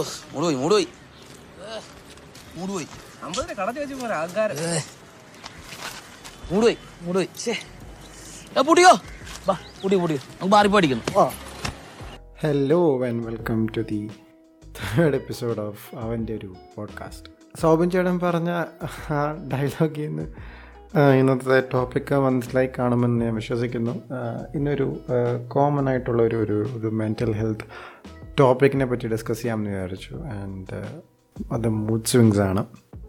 ഓ മൂടുപോയി മൂടുപോയി. അമ്പതിനെ കടത്തി വെച്ച് പോലെ ആൾക്കാരെ. മൂടുപോയി മൂടുപോയി. മൂട് പോയി ശേ ഏ പൂട്ടിയോ വാ പൂട്ടി പൂട്ടി നമുക്ക് മാറി പഠിക്കുന്നു. ഓ hello and welcome to the third episode of അവന്റെ ഒരു പോഡ്കാസ്റ്റ് സോബിൻ ചേട്ടൻ പറഞ്ഞ ആ ഡയലോഗിൽ നിന്ന് ഇന്നത്തെ ടോപ്പിക്ക് മനസ്സിലായി കാണുമെന്ന് ഞാൻ വിശ്വസിക്കുന്നു. ഇന്നൊരു കോമൺ ആയിട്ടുള്ള ഒരു ഒരു ഒരു മെന്റൽ ഹെൽത്ത് ടോപ്പിക്കിനെ പറ്റി ഡിസ്കസ് ചെയ്യാമെന്ന് വിചാരിച്ചു. ആൻഡ് അത് മൂഡ് സ്വിങ്സ് ആണ്.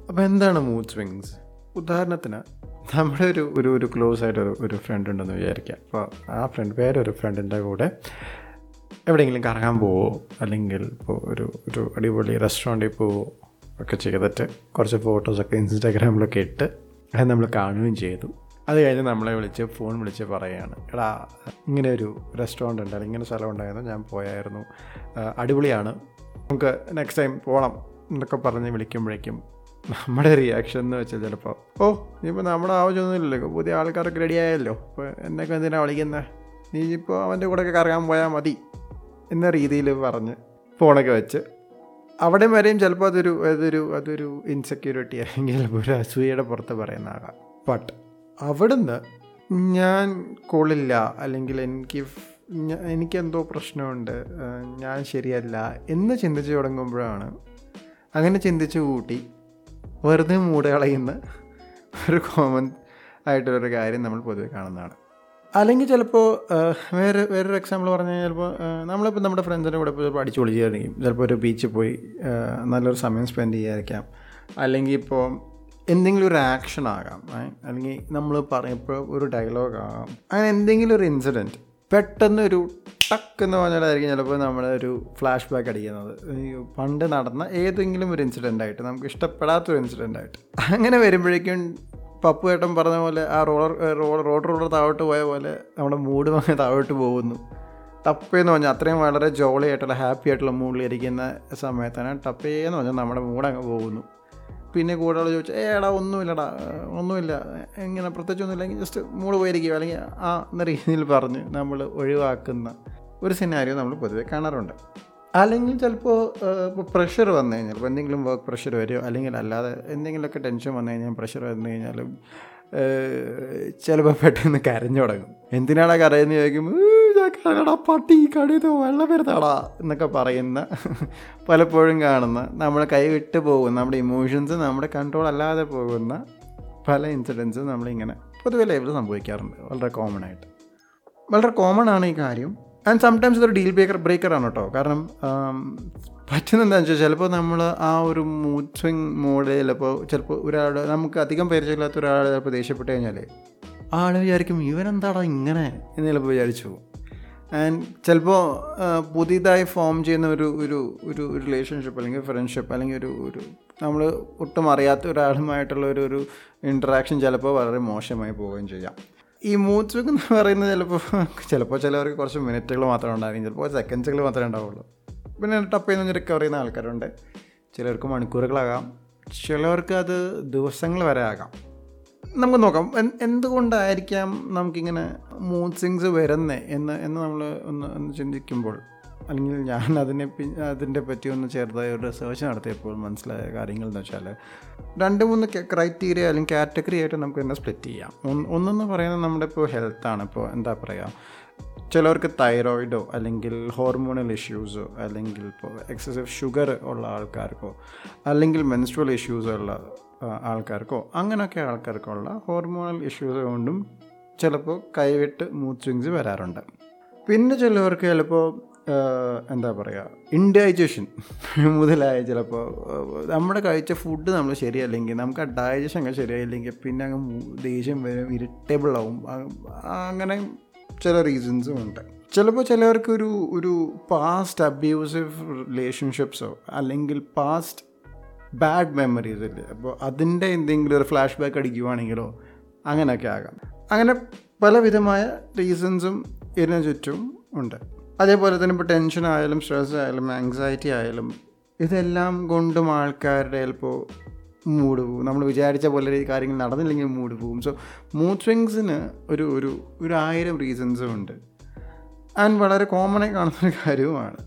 അപ്പോൾ എന്താണ് മൂഡ് സ്വിങ്സ് ഉദാഹരണത്തിന് നമ്മുടെ ഒരു ഒരു ഒരു ക്ലോസ് ആയിട്ട് ഒരു ഒരു ഫ്രണ്ട് ഉണ്ടെന്ന് വിചാരിക്കുക അപ്പോൾ ആ ഫ്രണ്ട് വേറൊരു ഫ്രണ്ടിന്റെ കൂടെ എവിടെയെങ്കിലും കറങ്ങാൻ പോവോ? അല്ലെങ്കിൽ ഇപ്പോൾ ഒരു ഒരു അടിപൊളി റെസ്റ്റോറന്റിൽ പോവോ? ഒക്കെ ചെയ്തിട്ട് കുറച്ച് ഫോട്ടോസൊക്കെ ഇൻസ്റ്റാഗ്രാമിലൊക്കെ ഇട്ട് അത് നമ്മൾ കാണുകയും ചെയ്തു. അത് കഴിഞ്ഞ് നമ്മളെ വിളിച്ച് ഫോൺ വിളിച്ച് പറയുകയാണ് എടാ ഇങ്ങനെ ഒരു റെസ്റ്റോറന്റ് ഉണ്ട് അല്ലെങ്കിൽ ഇങ്ങനെ സ്ഥലം ഉണ്ടായിരുന്നു ഞാൻ പോയായിരുന്നു. അടിപൊളിയാണ്. നമുക്ക് നെക്സ്റ്റ് ടൈം പോകണം എന്നൊക്കെ പറഞ്ഞ് വിളിക്കുമ്പോഴേക്കും നമ്മുടെ റിയാക്ഷൻ എന്ന് വെച്ചാൽ ചിലപ്പോൾ ഓ ഇനിയിപ്പോൾ നമ്മുടെ ആവശ്യമൊന്നുമില്ലല്ലോ പുതിയ ആൾക്കാരൊക്കെ റെഡിയായല്ലോ ഇപ്പോൾ എന്നൊക്കെ എന്തിനാണ് വിളിക്കുന്നത് നീ ഇപ്പോൾ അവന്റെ കൂടെയൊക്കെ കറങ്ങാൻ പോയാൽ മതി എന്ന രീതിയിൽ പറഞ്ഞ് ഫോണൊക്കെ വെച്ച്. അവിടെ വരെയും ചിലപ്പോൾ അതൊരു അതൊരു അതൊരു ഇൻസെക്യൂരിറ്റി അല്ലെങ്കിൽ ഒരു അസൂയയുടെ പുറത്ത് പറയുന്നതാകാം ബട്ട് അവിടുന്ന് ഞാൻ കൊള്ളില്ല അല്ലെങ്കിൽ എനിക്ക് എനിക്കെന്തോ പ്രശ്നമുണ്ട് ഞാൻ ശരിയല്ല എന്ന് ചിന്തിച്ച് തുടങ്ങുമ്പോഴാണ് അങ്ങനെ ചിന്തിച്ച് കൂട്ടി വെറുതെ മൂടകളയുന്ന ഒരു കോമൺ ആയിട്ടുള്ളൊരു കാര്യം നമ്മൾ പൊതുവെ കാണുന്നതാണ്. അല്ലെങ്കിൽ ചിലപ്പോൾ വേറെ വേറൊരു എക്സാമ്പിൾ പറഞ്ഞു കഴിഞ്ഞാൽ ചിലപ്പോൾ നമ്മളിപ്പോൾ നമ്മുടെ ഫ്രണ്ട്സിന്റെ കൂടെ ചിലപ്പോൾ അടിച്ചു പൊളിച്ചായിരിക്കും ചിലപ്പോൾ ഒരു ബീച്ചിൽ പോയി നല്ലൊരു സമയം സ്പെൻഡ് ചെയ്യാതിരിക്കാം. അല്ലെങ്കിൽ ഇപ്പോൾ എന്തെങ്കിലും ഒരു ആക്ഷൻ ആകാം? അല്ലെങ്കിൽ നമ്മൾ പറയുമ്പോൾ ഒരു ഡയലോഗ് ആകാം. അങ്ങനെ എന്തെങ്കിലും ഒരു ഇൻസിഡന്റ് പെട്ടെന്ന് ഒരു ടക്ക് എന്ന് പറഞ്ഞാലായിരിക്കും ചിലപ്പോൾ നമ്മൾ ഒരു ഫ്ലാഷ് ബാക്ക് അടിക്കുന്നത് പണ്ട് നടന്ന ഏതെങ്കിലും ഒരു ഇൻസിഡന്റ് ആയിട്ട് നമുക്ക് ഇഷ്ടപ്പെടാത്തൊരു ഇൻസിഡന്റ് ആയിട്ട്. അങ്ങനെ വരുമ്പോഴേക്കും പപ്പു ഏട്ടൻ പറഞ്ഞ പോലെ ആ റോളർ റോഡ് റോഡ് താഴോട്ട് പോയ പോലെ നമ്മുടെ മൂഡ് വാങ്ങി താഴോട്ട് പോകുന്നു. ടപ്പേന്ന് പറഞ്ഞാൽ അത്രയും വളരെ ജോളി ആയിട്ടുള്ള ഹാപ്പി ആയിട്ടുള്ള മൂഡിലിരിക്കുന്ന സമയത്താണ് ടപ്പേ എന്ന് പറഞ്ഞാൽ നമ്മുടെ മൂഡ് അങ്ങ് പോകുന്നു. പിന്നെ കൂടെ ചോദിച്ചാൽ ഏ എടാ ഒന്നുമില്ലടാ ഒന്നുമില്ല ഇങ്ങനെ പ്രത്യേകിച്ച് ഒന്നുമില്ലെങ്കിൽ ജസ്റ്റ് മൂട് പോയിരിക്കുക അല്ലെങ്കിൽ ആ എന്ന രീതിയിൽ പറഞ്ഞ് നമ്മൾ ഒഴിവാക്കുന്ന ഒരു സിനാരിയോ നമ്മൾ പൊതുവെ കാണാറുണ്ട്. അല്ലെങ്കിൽ ചിലപ്പോൾ ഇപ്പോൾ പ്രഷർ വന്നു കഴിഞ്ഞാൽ ഇപ്പോൾ എന്തെങ്കിലും വർക്ക് പ്രഷർ വരുമോ അല്ലെങ്കിൽ അല്ലാതെ എന്തെങ്കിലുമൊക്കെ ടെൻഷൻ വന്നു കഴിഞ്ഞാൽ പ്രഷർ വന്നു കഴിഞ്ഞാലും ചിലപ്പോൾ പെട്ടെന്ന് കരഞ്ഞു തുടങ്ങും. എന്തിനാണ് കരയെന്ന് ചോദിക്കുമ്പോൾ "ഏ, ഞാൻ കരടാ പട്ടി കടുതോ വെള്ളം വരുന്നടാ എന്നൊക്കെ പറയുന്ന പലപ്പോഴും കാണുന്ന നമ്മൾ കൈ വിട്ട് പോകുന്ന നമ്മുടെ ഇമോഷൻസ് നമ്മുടെ കൺട്രോൾ അല്ലാതെ പോകുന്ന പല ഇൻസിഡൻസും നമ്മളിങ്ങനെ പൊതുവെ ലൈഫിൽ സംഭവിക്കാറുണ്ട് വളരെ കോമൺ ആയിട്ട്. വളരെ കോമൺ ആണ് ഈ കാര്യം. ആൻഡ് സംടൈംസ് ഇതൊരു ഡീൽ ബ്രേക്കർ ബ്രേക്കറാണ് കേട്ടോ. കാരണം പറ്റുന്ന എന്താണെന്ന് വെച്ചാൽ ചിലപ്പോൾ നമ്മൾ ആ ഒരു മൂഡ് സ്വിങ് മോഡ് ചിലപ്പോൾ ചിലപ്പോൾ ഒരാൾ നമുക്ക് അധികം പരിചയമില്ലാത്ത ഒരാൾ ചിലപ്പോൾ ദേഷ്യപ്പെട്ട് കഴിഞ്ഞാൽ ആൾ വിചാരിക്കും ഇവനെന്താടാ ഇങ്ങനെ? എന്ന് ചിലപ്പോൾ വിചാരിച്ചു ആൻഡ് ചിലപ്പോൾ പുതിയതായി ഫോം ചെയ്യുന്ന ഒരു ഒരു ഒരു റിലേഷൻഷിപ്പ് അല്ലെങ്കിൽ ഫ്രണ്ട്ഷിപ്പ് അല്ലെങ്കിൽ ഒരു ഒരു നമ്മൾ ഒട്ടും അറിയാത്ത ഒരാളുമായിട്ടുള്ള ഒരു ഒരു ഇൻട്രാക്ഷൻ ചിലപ്പോൾ വളരെ മോശമായി പോവുകയും ചെയ്യാം. ഈ മൂഡ് സ്വിംഗ് എന്ന് പറയുന്നത് ചിലപ്പോൾ ചിലപ്പോൾ ചിലവർക്ക് കുറച്ച് മിനിറ്റുകൾ മാത്രമേ ഉണ്ടായിരിക്കും. ചിലപ്പോൾ സെക്കൻഡ്സുകൾ മാത്രമേ ഉണ്ടാവുള്ളൂ. പിന്നെ ടപ്പ് ചെയ്യുന്ന റിക്കവർ ചെയ്യുന്ന ആൾക്കാരുണ്ട്. ചിലർക്ക് മണിക്കൂറുകളാകാം. ചിലവർക്ക് അത് ദിവസങ്ങൾ വരെ ആകാം. നമുക്ക് നോക്കാം. എന്തുകൊണ്ടായിരിക്കാം നമുക്കിങ്ങനെ മൂഡ് സിങ്സ് വരുന്നേ? എന്ന് എന്ന് നമ്മൾ ഒന്ന് ഒന്ന് ചിന്തിക്കുമ്പോൾ അല്ലെങ്കിൽ ഞാൻ അതിനെ അതിന്റെ പറ്റി ഒന്ന് ചെറുതായി ഒരു റിസർച്ച് നടത്തിയപ്പോൾ മനസ്സിലായ കാര്യങ്ങൾ എന്ന് വെച്ചാൽ രണ്ട് മൂന്ന് ക്രൈറ്റീരിയ അല്ലെങ്കിൽ കാറ്റഗറി ആയിട്ട് നമുക്ക് തന്നെ സ്പ്ലിറ്റ് ചെയ്യാം. ഒന്ന് ഒന്നെന്ന് പറയുന്നത് നമ്മുടെ ഇപ്പോൾ ഹെൽത്താണ് ഇപ്പോൾ എന്താ പറയുക? ചിലവർക്ക് തൈറോയിഡോ അല്ലെങ്കിൽ ഹോർമോണൽ ഇഷ്യൂസോ അല്ലെങ്കിൽ ഇപ്പോൾ എക്സസീവ് ഷുഗർ ഉള്ള ആൾക്കാർക്കോ അല്ലെങ്കിൽ മെൻസ്ട്രൽ ഇഷ്യൂസ് ഉള്ള ആൾക്കാർക്കോ അങ്ങനെയൊക്കെ ആൾക്കാർക്കുള്ള ഹോർമോണൽ ഇഷ്യൂസ് കൊണ്ടും ചിലപ്പോൾ കൈവിട്ട് മൂത്ത് സ്വിങ്സ് വരാറുണ്ട്. പിന്നെ ചിലവർക്ക് ചിലപ്പോൾ എന്താ പറയുക ഇൻഡൈജഷൻ മുതലായ ചിലപ്പോൾ നമ്മുടെ കഴിച്ച ഫുഡ് നമ്മൾ ശരിയല്ലെങ്കിൽ നമുക്ക് ആ ഡൈജഷൻ ഒക്കെ ശരിയായില്ലെങ്കിൽ പിന്നെ അങ്ങ് ദേഷ്യം വരും ഇറിറ്റബിൾ ആവും അങ്ങനെ ചില റീസൺസും ഉണ്ട്. ചിലപ്പോൾ ചിലവർക്ക് ഒരു ഒരു പാസ്റ്റ് അബ്യൂസീവ് റിലേഷൻഷിപ്സോ അല്ലെങ്കിൽ പാസ്റ്റ് ബാഡ് മെമ്മറീസ് ഇല്ലേ അപ്പോൾ അതിന്റെ എന്തെങ്കിലും ഒരു ഫ്ലാഷ് ബാക്ക് അടിക്കുവാണെങ്കിലോ അങ്ങനെയൊക്കെ ആകാം. അങ്ങനെ പലവിധമായ റീസൺസും ഇതിന് ചുറ്റും ഉണ്ട്. അതേപോലെ തന്നെ ഇപ്പോൾ ടെൻഷൻ ആയാലും സ്ട്രെസ് ആയാലും ആങ്സൈറ്റി ആയാലും ഇതെല്ലാം കൊണ്ടും ആൾക്കാരുടെ ചിലപ്പോൾ മൂഡ് പോകും. നമ്മൾ വിചാരിച്ച പോലെ കാര്യങ്ങൾ നടന്നില്ലെങ്കിൽ മൂഡ് പോകും. സോ മൂഡ് സ്വിങ്സിന് ഒരു ഒരു ഒരു ആയിരം റീസൺസും ഉണ്ട്. ആൻഡ് വളരെ കോമണായി കാണുന്നൊരു കാര്യവുമാണ്.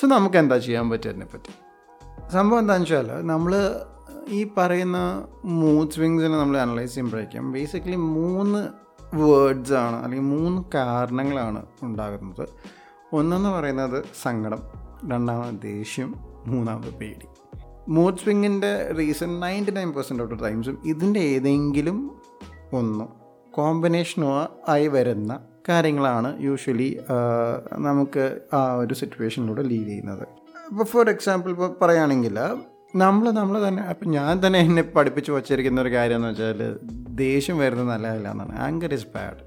സോ നമുക്ക് എന്താ ചെയ്യാൻ പറ്റും അതിനെപ്പറ്റി? സംഭവം എന്താണെന്ന് വെച്ചാൽ നമ്മൾ ഈ പറയുന്ന മൂഡ് സ്വിങ്സിനെ നമ്മൾ അനലൈസ് ചെയ്യുമ്പോഴേക്കും ബേസിക്കലി മൂന്ന് വേർഡ്സ് ആണ് അല്ലെങ്കിൽ മൂന്ന് കാരണങ്ങളാണ് ഉണ്ടാകുന്നത്. ഒന്നെന്ന് പറയുന്നത് സങ്കടം രണ്ടാമത് ദേഷ്യം മൂന്നാമത് പേടി. Mood സ്വിങ്ങിന്റെ reason ninety nine percent of ടൈംസും ഇതിന്റെ ഏതെങ്കിലും ഒന്നോ കോമ്പിനേഷനോ ആയി വരുന്ന കാര്യങ്ങളാണ് യൂഷ്വലി നമുക്ക് ആ ഒരു സിറ്റുവേഷനിലൂടെ ലീഡ് ചെയ്യുന്നത്. ഇപ്പോൾ ഫോർ എക്സാമ്പിൾ ഇപ്പോൾ പറയുകയാണെങ്കിൽ നമ്മൾ നമ്മൾ തന്നെ അപ്പം ഞാൻ തന്നെ എന്നെ പഠിപ്പിച്ച് വച്ചിരിക്കുന്ന ഒരു കാര്യം എന്ന് വെച്ചാൽ ദേഷ്യം വരുന്നത് നല്ലതല്ല എന്നാണ് ആങ്കർ ഇസ് ബാഡ്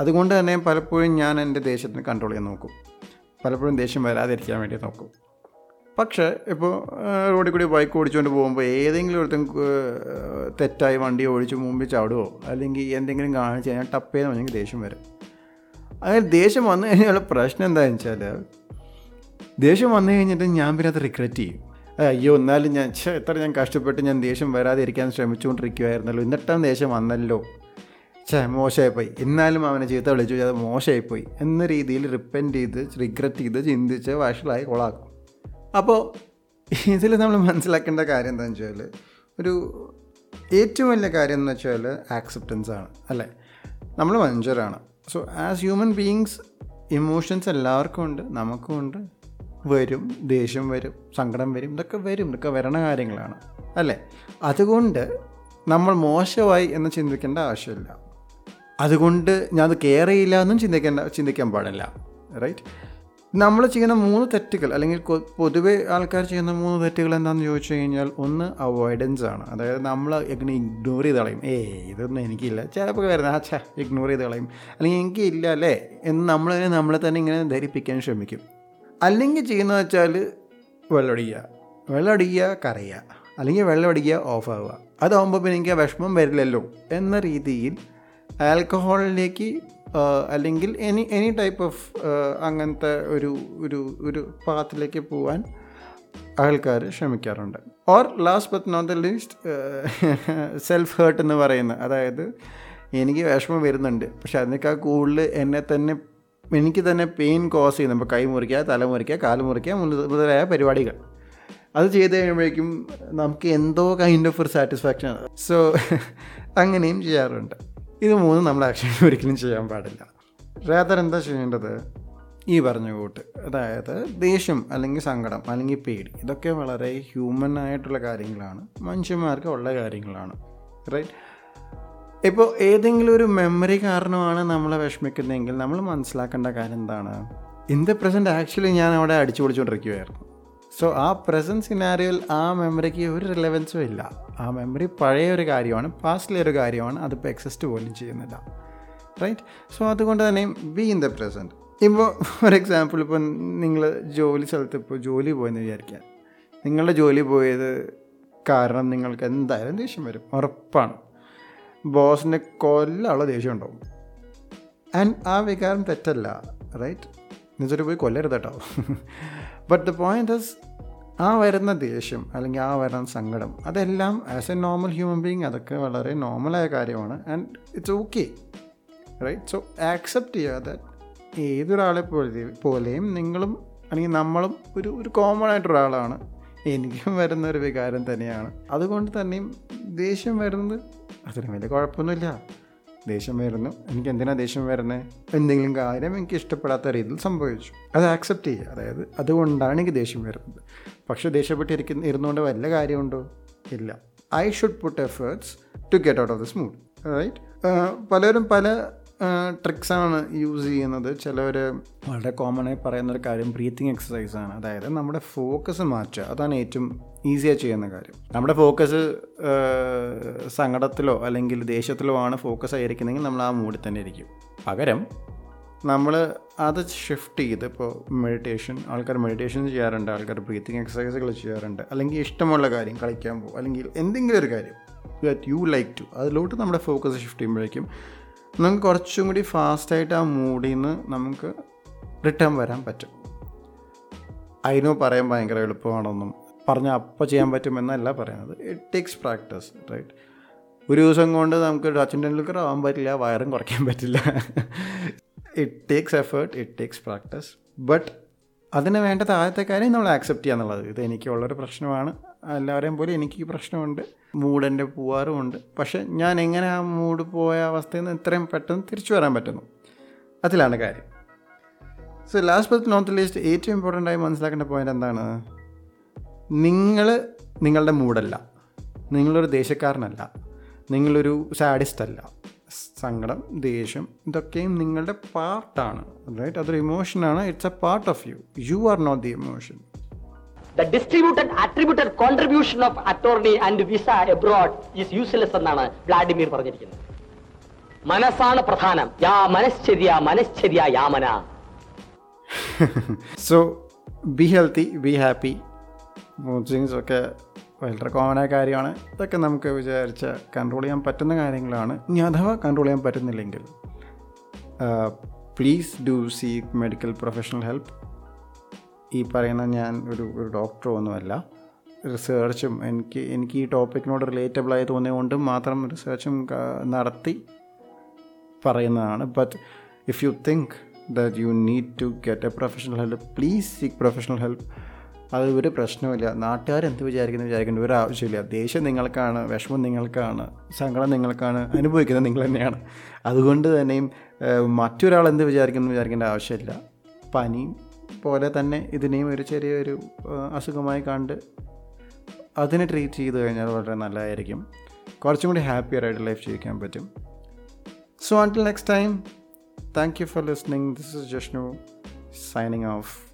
അതുകൊണ്ട് തന്നെ പലപ്പോഴും ഞാൻ എന്റെ ദേഷ്യത്തിന് കൺട്രോൾ ചെയ്യാൻ നോക്കും. പലപ്പോഴും ദേഷ്യം വരാതിരിക്കാൻ വേണ്ടി നോക്കും. പക്ഷേ ഇപ്പോൾ റോഡിൽ കൂടി ബൈക്ക് ഓടിച്ചുകൊണ്ട് പോകുമ്പോൾ ഏതെങ്കിലും ഒരുത്തൻ തെറ്റായി വണ്ടി ഓടിച്ച് മുമ്പിൽ ചാടുവോ? അല്ലെങ്കിൽ എന്തെങ്കിലും കാണിച്ച് കഴിഞ്ഞാൽ ടപ്പേന്ന് പറഞ്ഞെങ്കിൽ ദേഷ്യം വരും. അങ്ങനെ ദേഷ്യം വന്നു കഴിഞ്ഞാൽ പ്രശ്നം എന്താണെന്ന് വെച്ചാൽ ദേഷ്യം വന്നു കഴിഞ്ഞിട്ട് ഞാൻ പിന്നെ അത് റിഗ്രറ്റ് ചെയ്യും. അയ്യോ എന്നാലും ഞാൻ എത്ര ഞാൻ കഷ്ടപ്പെട്ട് ഞാൻ ദേഷ്യം വരാതിരിക്കാൻ ശ്രമിച്ചുകൊണ്ടിരിക്കുമായിരുന്നല്ലോ എന്നിട്ടാണ് ദേഷ്യം വന്നല്ലോ. ഛേ മോശമായിപ്പോയി. എന്നാലും അവനെ ചീത്ത വിളിച്ചു. അത് മോശമായിപ്പോയി. എന്ന രീതിയിൽ റിപ്പന്റ് ചെയ്ത് റിഗ്രറ്റ് ചെയ്ത് ചിന്തിച്ച് വഷളായി കൊളാക്കും. അപ്പോൾ ഇതിൽ നമ്മൾ മനസ്സിലാക്കേണ്ട കാര്യം എന്താണെന്ന് വെച്ചാൽ ഒരു ഏറ്റവും വലിയ കാര്യം എന്ന് വെച്ചാൽ ആക്സെപ്റ്റൻസ് ആണ് അല്ലേ? നമ്മൾ മനുഷ്യരാണ്. So as human beings emotions എല്ലാവർക്കും ഉണ്ട് നമുക്കും ഉണ്ട്. വരും ദേഷ്യം വരും സങ്കടം വരും ഇതൊക്കെ വരും ഇതൊക്കെ വരണ കാര്യങ്ങളാണ് അല്ലേ? അതുകൊണ്ട് നമ്മൾ മോശമായി എന്ന് ചിന്തിക്കേണ്ട ആവശ്യമില്ല. അതുകൊണ്ട് ഞാനത് കെയർ ചെയ്യില്ല എന്നും ചിന്തിക്കേണ്ട ചിന്തിക്കാൻ പാടില്ല റൈറ്റ് നമ്മൾ ചെയ്യുന്ന മൂന്ന് തെറ്റുകൾ അല്ലെങ്കിൽ പൊതുവേ ആൾക്കാർ ചെയ്യുന്ന മൂന്ന് തെറ്റുകൾ എന്താണെന്ന് ചോദിച്ചു കഴിഞ്ഞാൽ ഒന്ന് അവോയ്ഡൻസ് ആണ്. അതായത് നമ്മൾ എങ്ങനെ ഇഗ്നോർ ചെയ്ത് കളയും. ഏ ഇതൊന്നും എനിക്കില്ല. ചിലപ്പോൾ വരുന്നത് ചാ ഇഗ്നോർ ചെയ്ത് കളയും. അല്ലെങ്കിൽ എനിക്കില്ല അല്ലേ? എന്ന് നമ്മൾ നമ്മളെ തന്നെ ഇങ്ങനെ ധരിപ്പിക്കാൻ ശ്രമിക്കും. അല്ലെങ്കിൽ ചെയ്യുന്നത് വെച്ചാൽ വെള്ളമടിക്കുക. വെള്ളമടിക്കുക കറിയുക അല്ലെങ്കിൽ വെള്ളമടിക്കുക ഓഫാവുക ആവുക. അതാവുമ്പോൾ പിന്നെ എനിക്ക് വിഷമം വരില്ലല്ലോ. എന്ന രീതിയിൽ ആൽക്കഹോളിലേക്ക് അല്ലെങ്കിൽ എനി എനി ടൈപ്പ് ഓഫ് അങ്ങനത്തെ ഒരു ഒരു ഒരു പാത്തിലേക്ക് പോവാൻ ആൾക്കാർ ശ്രമിക്കാറുണ്ട്. Or last but not the least self hurt എന്ന് പറയുന്നത് അതായത് എനിക്ക് വിഷമം വരുന്നുണ്ട്. പക്ഷെ അതിനേക്കാൾ കൂടുതൽ എന്നെ തന്നെ എനിക്ക് തന്നെ പെയിൻ കോസ് ചെയ്യുന്നു. ഇപ്പോൾ കൈ മുറിക്കുക തല മുറിക്കുക കാൽ മുറിക്കുക മുതല- മുതലായ പരിപാടികൾ. അത് ചെയ്ത് കഴിയുമ്പോഴേക്കും നമുക്ക് എന്തോ കൈൻഡ് ഓഫ് ഒരു സാറ്റിസ്ഫാക്ഷൻ സോ അങ്ങനെയും ചെയ്യാറുണ്ട്. ഇത് മൂന്നും നമ്മൾ ആക്ച്വലി ഒരിക്കലും ചെയ്യാൻ പാടില്ല. റേതർ എന്താ ചെയ്യേണ്ടത്? ഈ പറഞ്ഞ കൂട്ട് അതായത് ദേഷ്യം അല്ലെങ്കിൽ സങ്കടം അല്ലെങ്കിൽ പേടി ഇതൊക്കെ വളരെ ഹ്യൂമൻ ആയിട്ടുള്ള കാര്യങ്ങളാണ് മനുഷ്യന്മാർക്ക് ഉള്ള കാര്യങ്ങളാണ് റൈറ്റ് ഇപ്പോൾ ഏതെങ്കിലും ഒരു മെമ്മറി കാരണമാണ് നമ്മളെ വിഷമിക്കുന്നതെങ്കിൽ നമ്മൾ മനസ്സിലാക്കേണ്ട കാര്യം എന്താണ്? ഇൻ ദ പ്രസന്റ് ആക്ച്വലി ഞാൻ അവിടെ അടിച്ചു പൊളിച്ചുകൊണ്ടിരിക്കുകയായിരുന്നു സോ ആ പ്രസന്റ് സിനാരിയോയിൽ ആ മെമ്മറിക്ക് ഒരു റിലവൻസും ഇല്ല. ആ മെമ്മറി പഴയ ഒരു കാര്യമാണ് പാസ്റ്റിലെ ഒരു കാര്യമാണ് അതിപ്പോൾ എക്സിസ്റ്റ് പോലും ചെയ്യുന്നില്ല. റൈറ്റ് സോ അതുകൊണ്ട് തന്നെ ബി ഇൻ ദ പ്രസന്റ് ഇപ്പോൾ ഫോർ എക്സാമ്പിൾ ഇപ്പോൾ നിങ്ങൾ ജോലി സ്ഥലത്ത് ഇപ്പോൾ ജോലി പോയെന്ന് വിചാരിക്കുക. നിങ്ങളുടെ ജോലി പോയത് കാരണം നിങ്ങൾക്ക് എന്തായാലും ദേഷ്യം വരും. ഉറപ്പാണ്. ബോസിന്റെ കൊല്ലുള്ള ദേഷ്യം ഉണ്ടാവും. ആൻഡ് ആ വികാരം തെറ്റല്ല. റൈറ്റ് എന്നുവെച്ചാൽ പോയി കൊല്ലരുത് കേട്ടോ. ബട്ട് ദ പോയിന്റ് ഇസ് ആ വരുന്ന ദേഷ്യം അല്ലെങ്കിൽ ആ വരുന്ന സങ്കടം അതെല്ലാം as a normal human being അതൊക്കെ വളരെ നോർമലായ കാര്യമാണ്. And it's okay right so accept ചെയ്യാതെ ഏതൊരാളെ പോലെ പോലെയും നിങ്ങളും അല്ലെങ്കിൽ നമ്മളും ഒരു ഒരു കോമൺ ആയിട്ടൊരാളാണ് എനിക്കും വരുന്ന ഒരു വികാരം തന്നെയാണ്. അതുകൊണ്ട് തന്നെയും ദേഷ്യം വരുന്നത് അതിന് വലിയ കുഴപ്പമൊന്നുമില്ല. ദേഷ്യം വരുന്നു. എനിക്ക് എന്തിനാ ദേഷ്യം വരുന്നത് എന്തെങ്കിലും കാര്യം എനിക്ക് ഇഷ്ടപ്പെടാത്ത രീതിയിൽ സംഭവിച്ചു. അത് ആക്സെപ്റ്റ് ചെയ്യുക. അതായത് അതുകൊണ്ടാണ് എനിക്ക് ദേഷ്യം വരുന്നത്. പക്ഷേ ദേഷ്യപ്പെട്ടിരിക്കുന്ന ഇരുന്നുകൊണ്ട് വല്ല കാര്യമുണ്ടോ? ഇല്ല. I should put efforts to get out of this mood right പലരും പല ട്രിക്സാണ് യൂസ് ചെയ്യുന്നത്. ചിലവർ വളരെ ആയി പറയുന്ന ഒരു കാര്യം ബ്രീത്തിങ് എക്സസൈസ് ആണ്. അതായത് നമ്മുടെ ഫോക്കസ് മാറ്റുക. അതാണ് ഏറ്റവും ഈസിയായി ചെയ്യുന്ന കാര്യം. നമ്മുടെ ഫോക്കസ് സങ്കടത്തിലോ അല്ലെങ്കിൽ ദേഷ്യത്തിലോ ആണ് ഫോക്കസ് ആയിരിക്കുന്നതെങ്കിൽ നമ്മൾ ആ മൂഡിൽ തന്നെ ഇരിക്കും. പകരം നമ്മൾ അത് ഷിഫ്റ്റ് ചെയ്ത് ഇപ്പോൾ മെഡിറ്റേഷൻ ആൾക്കാർ മെഡിറ്റേഷൻ ചെയ്യാറുണ്ട് ആൾക്കാർ ബ്രീത്തിങ് എക്സസൈസുകൾ ചെയ്യാറുണ്ട്. അല്ലെങ്കിൽ ഇഷ്ടമുള്ള കാര്യം കളിക്കാൻ പോകും. അല്ലെങ്കിൽ എന്തെങ്കിലും ഒരു കാര്യം ദാറ്റ് യു ലൈക്ക് ടു അതിലോട്ട് നമ്മുടെ ഫോക്കസ് ഷിഫ്റ്റ് ചെയ്യുമ്പോഴേക്കും നമുക്ക് കുറച്ചും കൂടി ഫാസ്റ്റായിട്ട് ആ മൂഡിൽ നിന്ന് നമുക്ക് റിട്ടേൺ വരാൻ പറ്റും. അതിനോ പറയാൻ ഭയങ്കര എളുപ്പമാണെന്നും പറഞ്ഞാൽ അപ്പോൾ ചെയ്യാൻ പറ്റുമെന്നല്ല പറയുന്നത്. ഇറ്റ് ടേക്സ് പ്രാക്ടീസ് റൈറ്റ് ഒരു ദിവസം കൊണ്ട് നമുക്ക് സച്ചിൻ ടെണ്ടുൽക്കർ ആവാൻ പറ്റില്ല വയറും കുറയ്ക്കാൻ പറ്റില്ല. It takes effort it takes practice but അതിന് വേണ്ട താഴത്തെ കാര്യം നമ്മൾ ആക്സെപ്റ്റ് ചെയ്യുക എന്നുള്ളത് ഇത് എനിക്കുള്ളൊരു പ്രശ്നമാണ്. എല്ലാവരെയും പോലെ എനിക്ക് ഈ പ്രശ്നമുണ്ട്. മൂഡ് എന്റെ പോവാറുമുണ്ട്. പക്ഷെ ഞാൻ എങ്ങനെ ആ മൂഡ് പോയ അവസ്ഥയിൽ നിന്ന് ഇത്രയും പെട്ടെന്ന് തിരിച്ചു വരാൻ പറ്റുന്നു? അതിലാണ് കാര്യം. So last but not least ഏറ്റവും ഇമ്പോർട്ടന്റ് ആയി മനസ്സിലാക്കേണ്ട പോയിന്റ് എന്താണ്? നിങ്ങൾ നിങ്ങളുടെ മൂഡല്ല നിങ്ങളൊരു ദേശക്കാരനല്ല. നിങ്ങളൊരു സാഡിസ്റ്റ് അല്ല സങ്കടം ദേഷ്യം ഇതൊക്കെയും നിങ്ങളുടെ പാർട്ടാണ് റൈറ്റ് അതൊരു ഇമോഷനാണ് it's a part of you you are not the emotion The distributed attributed contribution of attorney and visa abroad is useless എന്നാണ് വ്ളാഡിമിർ പറഞ്ഞിരിക്കുന്നത്. മനസ്സാണ് പ്രധാനം. യാ മനശ്ചര്യ മനശ്ചര്യ യാമന. So be healthy be happy mood swings ഒക്കെ വളരെ കോമൺ ആയ കാര്യമാണ്. ഇതൊക്കെ നമുക്ക് വിചാരിച്ച കൺട്രോൾ ചെയ്യാൻ പറ്റുന്ന കാര്യങ്ങളാണ്. ഇനി അഥവാ കൺട്രോൾ ചെയ്യാൻ പറ്റുന്നില്ലെങ്കിൽ please do seek medical professional help ഈ പറയുന്ന ഞാൻ ഒരു ഒരു ഡോക്ടറോ ഒന്നുമല്ല. റിസേർച്ചും എനിക്ക് എനിക്ക് ഈ ടോപ്പിക്കിനോട് റിലേറ്റബിളായി തോന്നിയതുകൊണ്ട് മാത്രം റിസേർച്ചും നടത്തി പറയുന്നതാണ്. But if you think that you need to get a professional help please seek professional help അത് ഒരു പ്രശ്നമില്ല നാട്ടുകാർ എന്ത് വിചാരിക്കുന്നു വിചാരിക്കേണ്ട ഒരു ആവശ്യമില്ല. ദേഷ്യം നിങ്ങൾക്കാണ് വിഷമം നിങ്ങൾക്കാണ് സങ്കടം നിങ്ങൾക്കാണ് അനുഭവിക്കുന്നത് നിങ്ങൾ തന്നെയാണ്. അതുകൊണ്ട് തന്നെയും മറ്റൊരാൾ എന്ത് വിചാരിക്കുന്നു വിചാരിക്കേണ്ട ആവശ്യമില്ല. പനി പോലെ തന്നെ ഇതിനെയും ഒരു ചെറിയൊരു അസുഖമായി കണ്ട് അതിനെ ട്രീറ്റ് ചെയ്ത് കഴിഞ്ഞാൽ വളരെ നല്ലതായിരിക്കും കുറച്ചും കൂടി ഹാപ്പിയർ ആയിട്ട് ലൈഫ് ജീവിക്കാൻ പറ്റും so until next time thank you for listening. This is Jashnu signing off.